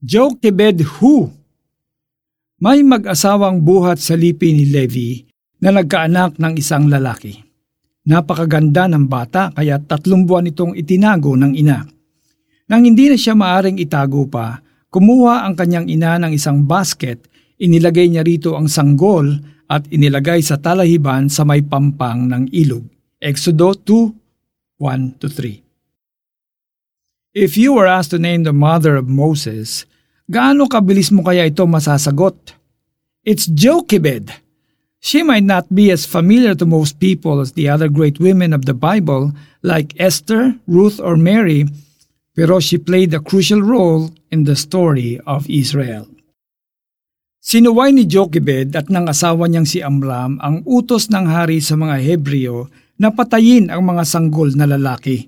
Jochebed Hu May mag-asawang buhat sa lipi ni Levi na nagkaanak ng isang lalaki. Napakaganda ng bata kaya tatlong buwan itong itinago ng ina. Nang hindi na siya maaring itago pa, kumuha ang kanyang ina ng isang basket, inilagay niya rito ang sanggol at inilagay sa talahiban sa may pampang ng ilog. Exodo 2, 1-3 If you were asked to name the mother of Moses, gaano kabilis mo kaya ito masasagot? It's Jochebed. She might not be as familiar to most people as the other great women of the Bible like Esther, Ruth, or Mary, pero she played a crucial role in the story of Israel. Sinuway ni Jochebed at ng asawa niyang si Amram ang utos ng hari sa mga Hebreo na patayin ang mga sanggol na lalaki.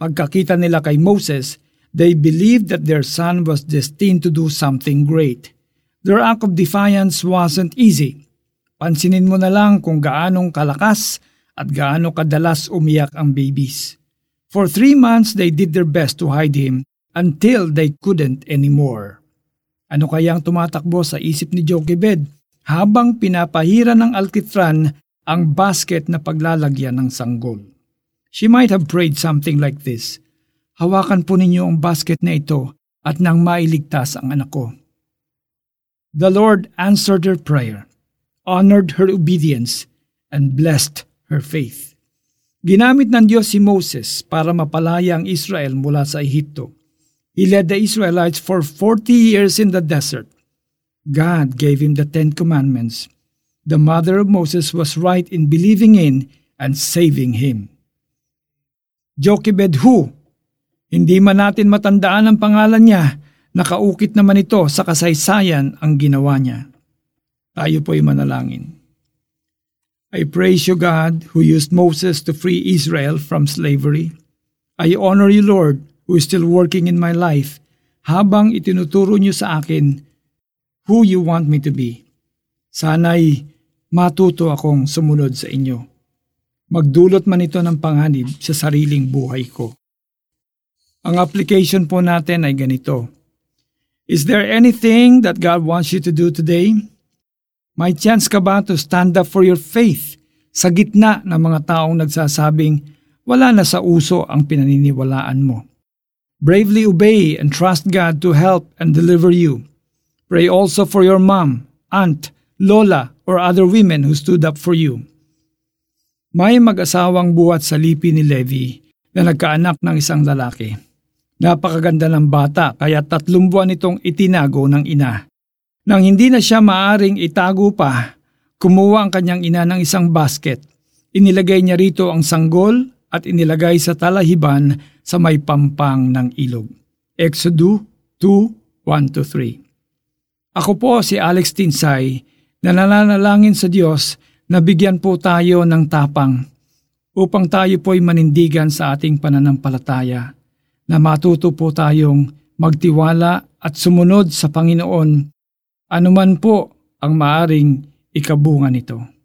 Pagkakita nila kay Moses, they believed that their son was destined to do something great. Their act of defiance wasn't easy. Pansinin mo na lang kung gaanong kalakas at gaano kadalas umiyak ang babies. For three months they did their best to hide him until they couldn't anymore. Ano kayang tumatakbo sa isip ni Jochebed habang pinapahira ng alkitran ang basket na paglalagyan ng sanggol? She might have prayed something like this. Hawakan po ninyo ang basket na ito at nang mailigtas ang anak ko. The Lord answered her prayer, honored her obedience, and blessed her faith. Ginamit ng Diyos si Moses para mapalaya ang Israel mula sa Ehipto. He led the Israelites for 40 years in the desert. God gave him the Ten Commandments. The mother of Moses was right in believing in and saving him. Jochebed Hu. Hindi man natin matandaan ang pangalan niya, nakaukit naman ito sa kasaysayan ang ginawa niya. Tayo po'y manalangin. I praise you, God, who used Moses to free Israel from slavery. I honor you, Lord, who is still working in my life habang itinuturo niyo sa akin who you want me to be. Sana'y matuto akong sumunod sa inyo. Magdulot man ito ng panganib sa sariling buhay ko. Ang application po natin ay ganito. Is there anything that God wants you to do today? May chance ka ba to stand up for your faith sa gitna ng mga taong nagsasabing wala na sa uso ang pinaniniwalaan mo? Bravely obey and trust God to help and deliver you. Pray also for your mom, aunt, lola, or other women who stood up for you. May mag-asawang buhat sa lipi ni Levi na nagkaanak ng isang lalaki. Napakaganda ng bata kaya tatlong buwan itong itinago ng ina. Nang hindi na siya maaring itago pa, kumuha ang kanyang ina ng isang basket. Inilagay niya rito ang sanggol at inilagay sa talahiban sa may pampang ng ilog. Exodus 2, 1-3 Ako po si Alex Tinsay na nananalangin sa Diyos na bigyan po tayo ng tapang upang tayo po'y manindigan sa ating pananampalataya na matuto po tayong magtiwala at sumunod sa Panginoon anuman po ang maaring ikabunga nito.